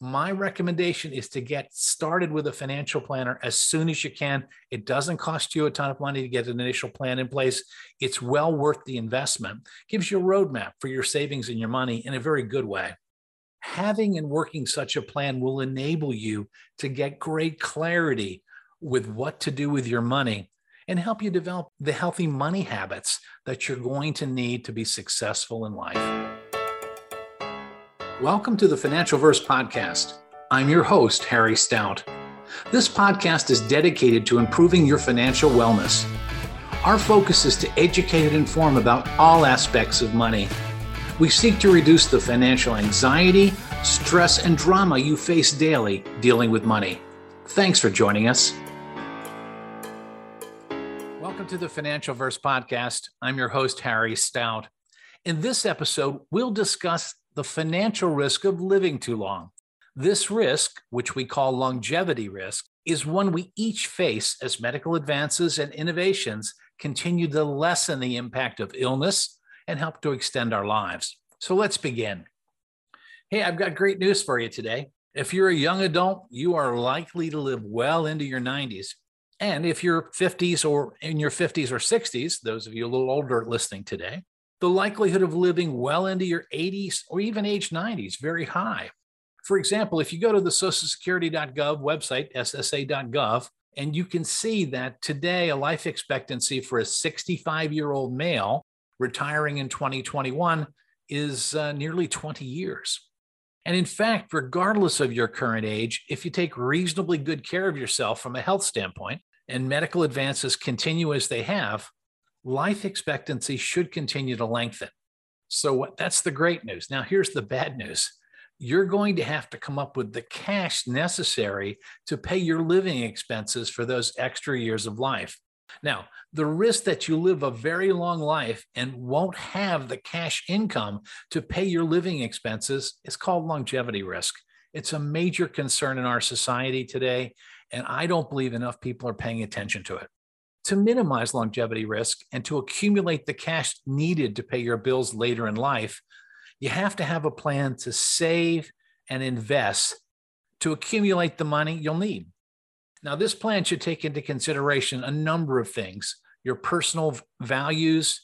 my recommendation is to get started with a financial planner as soon as you can. It doesn't cost you a ton of money to get an initial plan in place. It's well worth the investment. Gives you a roadmap for your savings and your money in a very good way. Having and working such a plan will enable you to get great clarity with what to do with your money and help you develop the healthy money habits that you're going to need to be successful in life. Welcome to the FinancialVerse Podcast. I'm your host, Harry Stout. This podcast is dedicated to improving your financial wellness. Our focus is to educate and inform about all aspects of money. We seek to reduce the financial anxiety, stress, and drama you face daily dealing with money. Thanks for joining us. Welcome to the FinancialVerse Podcast. I'm your host, Harry Stout. In this episode, we'll discuss the financial risk of living too long. This risk, which we call longevity risk, is one we each face as medical advances and innovations continue to lessen the impact of illness and help to extend our lives. So let's begin. Hey, I've got great news for you today. If you're a young adult, you are likely to live well into your 90s. And if you're 50s or in your 50s or 60s, those of you a little older listening today, the likelihood of living well into your 80s or even age 90s very high. For example, if you go to the socialsecurity.gov website, ssa.gov, and you can see that today a life expectancy for a 65 year old male retiring in 2021 is uh, nearly 20 years. And in fact, regardless of your current age, if you take reasonably good care of yourself from a health standpoint and medical advances continue as they have, life expectancy should continue to lengthen. So that's the great news. Now, here's the bad news you're going to have to come up with the cash necessary to pay your living expenses for those extra years of life. Now, the risk that you live a very long life and won't have the cash income to pay your living expenses is called longevity risk. It's a major concern in our society today, and I don't believe enough people are paying attention to it to minimize longevity risk and to accumulate the cash needed to pay your bills later in life, you have to have a plan to save and invest to accumulate the money you'll need. Now, this plan should take into consideration a number of things your personal values,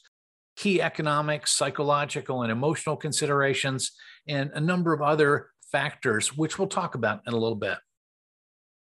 key economic, psychological, and emotional considerations, and a number of other factors, which we'll talk about in a little bit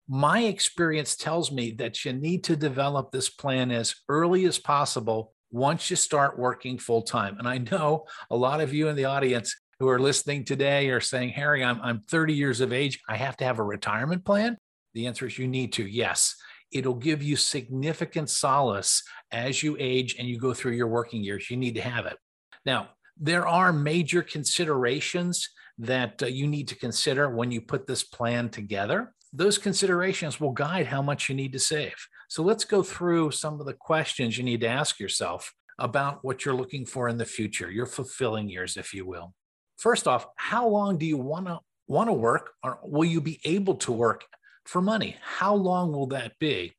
my experience tells me that you need to develop this plan as early as possible once you start working full time. And I know a lot of you in the audience who are listening today are saying, Harry, I'm, I'm 30 years of age. I have to have a retirement plan. The answer is you need to. Yes. It'll give you significant solace as you age and you go through your working years. You need to have it. Now, there are major considerations that uh, you need to consider when you put this plan together those considerations will guide how much you need to save. So let's go through some of the questions you need to ask yourself about what you're looking for in the future, your fulfilling years, if you will. First off, how long do you want to want to work or will you be able to work for money? How long will that be?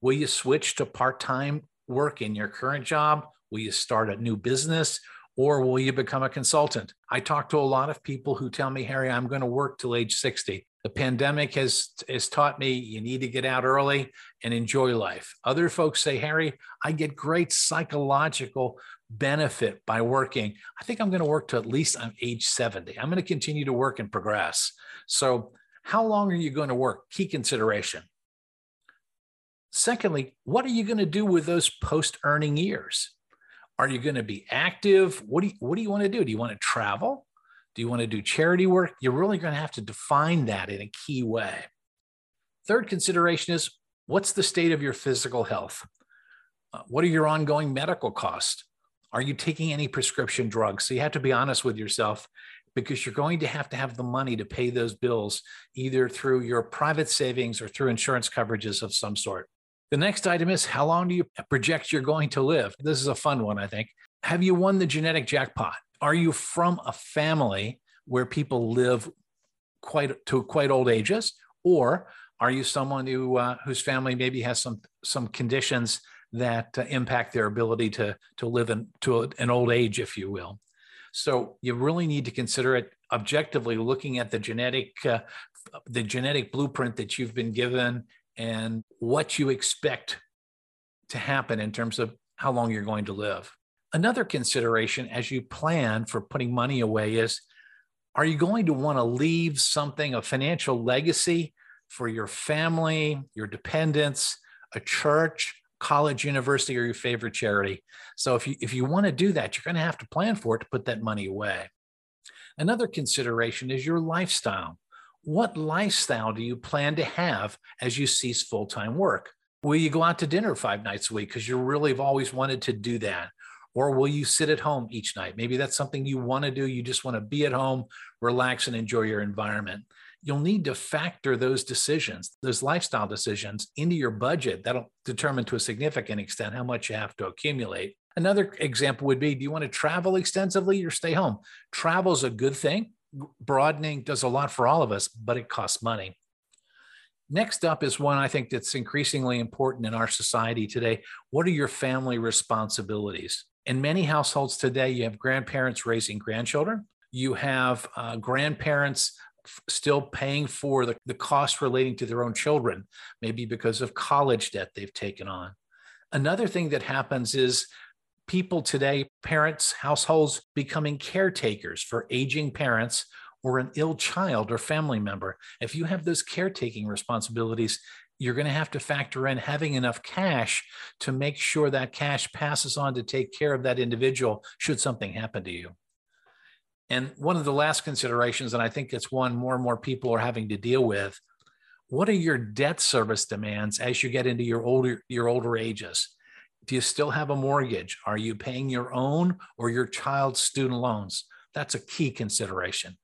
Will you switch to part-time work in your current job? Will you start a new business? Or will you become a consultant? I talk to a lot of people who tell me, Harry, I'm going to work till age 60. The pandemic has, has taught me you need to get out early and enjoy life. Other folks say, Harry, I get great psychological benefit by working. I think I'm going to work to at least I'm age 70. I'm going to continue to work and progress. So, how long are you going to work? Key consideration. Secondly, what are you going to do with those post earning years? Are you going to be active? What do you, what do you want to do? Do you want to travel? Do you want to do charity work? You're really going to have to define that in a key way. Third consideration is what's the state of your physical health? Uh, what are your ongoing medical costs? Are you taking any prescription drugs? So you have to be honest with yourself because you're going to have to have the money to pay those bills either through your private savings or through insurance coverages of some sort. The next item is how long do you project you're going to live? This is a fun one, I think. Have you won the genetic jackpot? Are you from a family where people live quite to quite old ages, or are you someone who uh, whose family maybe has some some conditions that uh, impact their ability to to live in to an old age, if you will? So you really need to consider it objectively looking at the genetic uh, the genetic blueprint that you've been given and what you expect to happen in terms of how long you're going to live. Another consideration as you plan for putting money away is are you going to want to leave something, a financial legacy for your family, your dependents, a church, college, university, or your favorite charity? So if you if you want to do that, you're going to have to plan for it to put that money away. Another consideration is your lifestyle. What lifestyle do you plan to have as you cease full time work? Will you go out to dinner five nights a week because you really have always wanted to do that? Or will you sit at home each night? Maybe that's something you want to do. You just want to be at home, relax, and enjoy your environment. You'll need to factor those decisions, those lifestyle decisions, into your budget. That'll determine to a significant extent how much you have to accumulate. Another example would be do you want to travel extensively or stay home? Travel is a good thing. Broadening does a lot for all of us, but it costs money. Next up is one I think that's increasingly important in our society today. What are your family responsibilities? In many households today, you have grandparents raising grandchildren. You have uh, grandparents still paying for the, the cost relating to their own children, maybe because of college debt they've taken on. Another thing that happens is people today, parents, households becoming caretakers for aging parents or an ill child or family member. If you have those caretaking responsibilities, you're going to have to factor in having enough cash to make sure that cash passes on to take care of that individual should something happen to you. And one of the last considerations, and I think it's one more and more people are having to deal with, what are your debt service demands as you get into your older your older ages? Do you still have a mortgage? Are you paying your own or your child's student loans? That's a key consideration.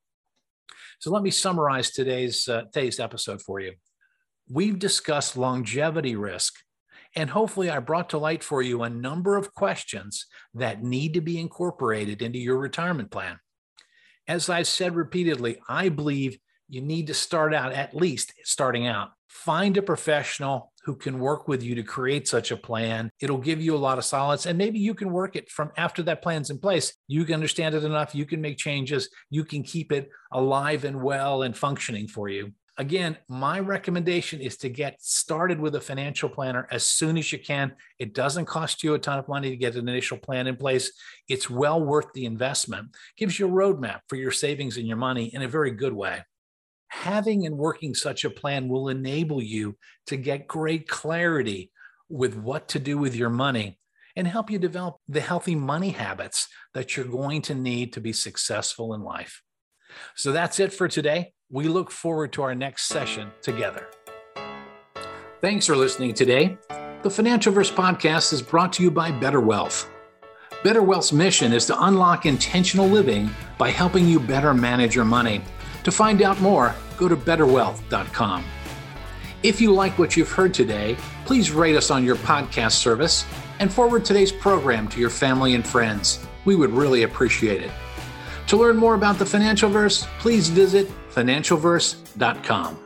So let me summarize today's, uh, today's episode for you. We've discussed longevity risk, and hopefully, I brought to light for you a number of questions that need to be incorporated into your retirement plan. As I've said repeatedly, I believe you need to start out, at least starting out, find a professional who can work with you to create such a plan. It'll give you a lot of solace. And maybe you can work it from after that plan's in place. You can understand it enough. You can make changes. You can keep it alive and well and functioning for you. Again, my recommendation is to get started with a financial planner as soon as you can. It doesn't cost you a ton of money to get an initial plan in place. It's well worth the investment. Gives you a roadmap for your savings and your money in a very good way having and working such a plan will enable you to get great clarity with what to do with your money and help you develop the healthy money habits that you're going to need to be successful in life. So that's it for today. We look forward to our next session together. Thanks for listening today. The FinancialVerse podcast is brought to you by Better Wealth. Better Wealth's mission is to unlock intentional living by helping you better manage your money. To find out more, go to betterwealth.com. If you like what you've heard today, please rate us on your podcast service and forward today's program to your family and friends. We would really appreciate it. To learn more about the FinancialVerse, please visit financialverse.com.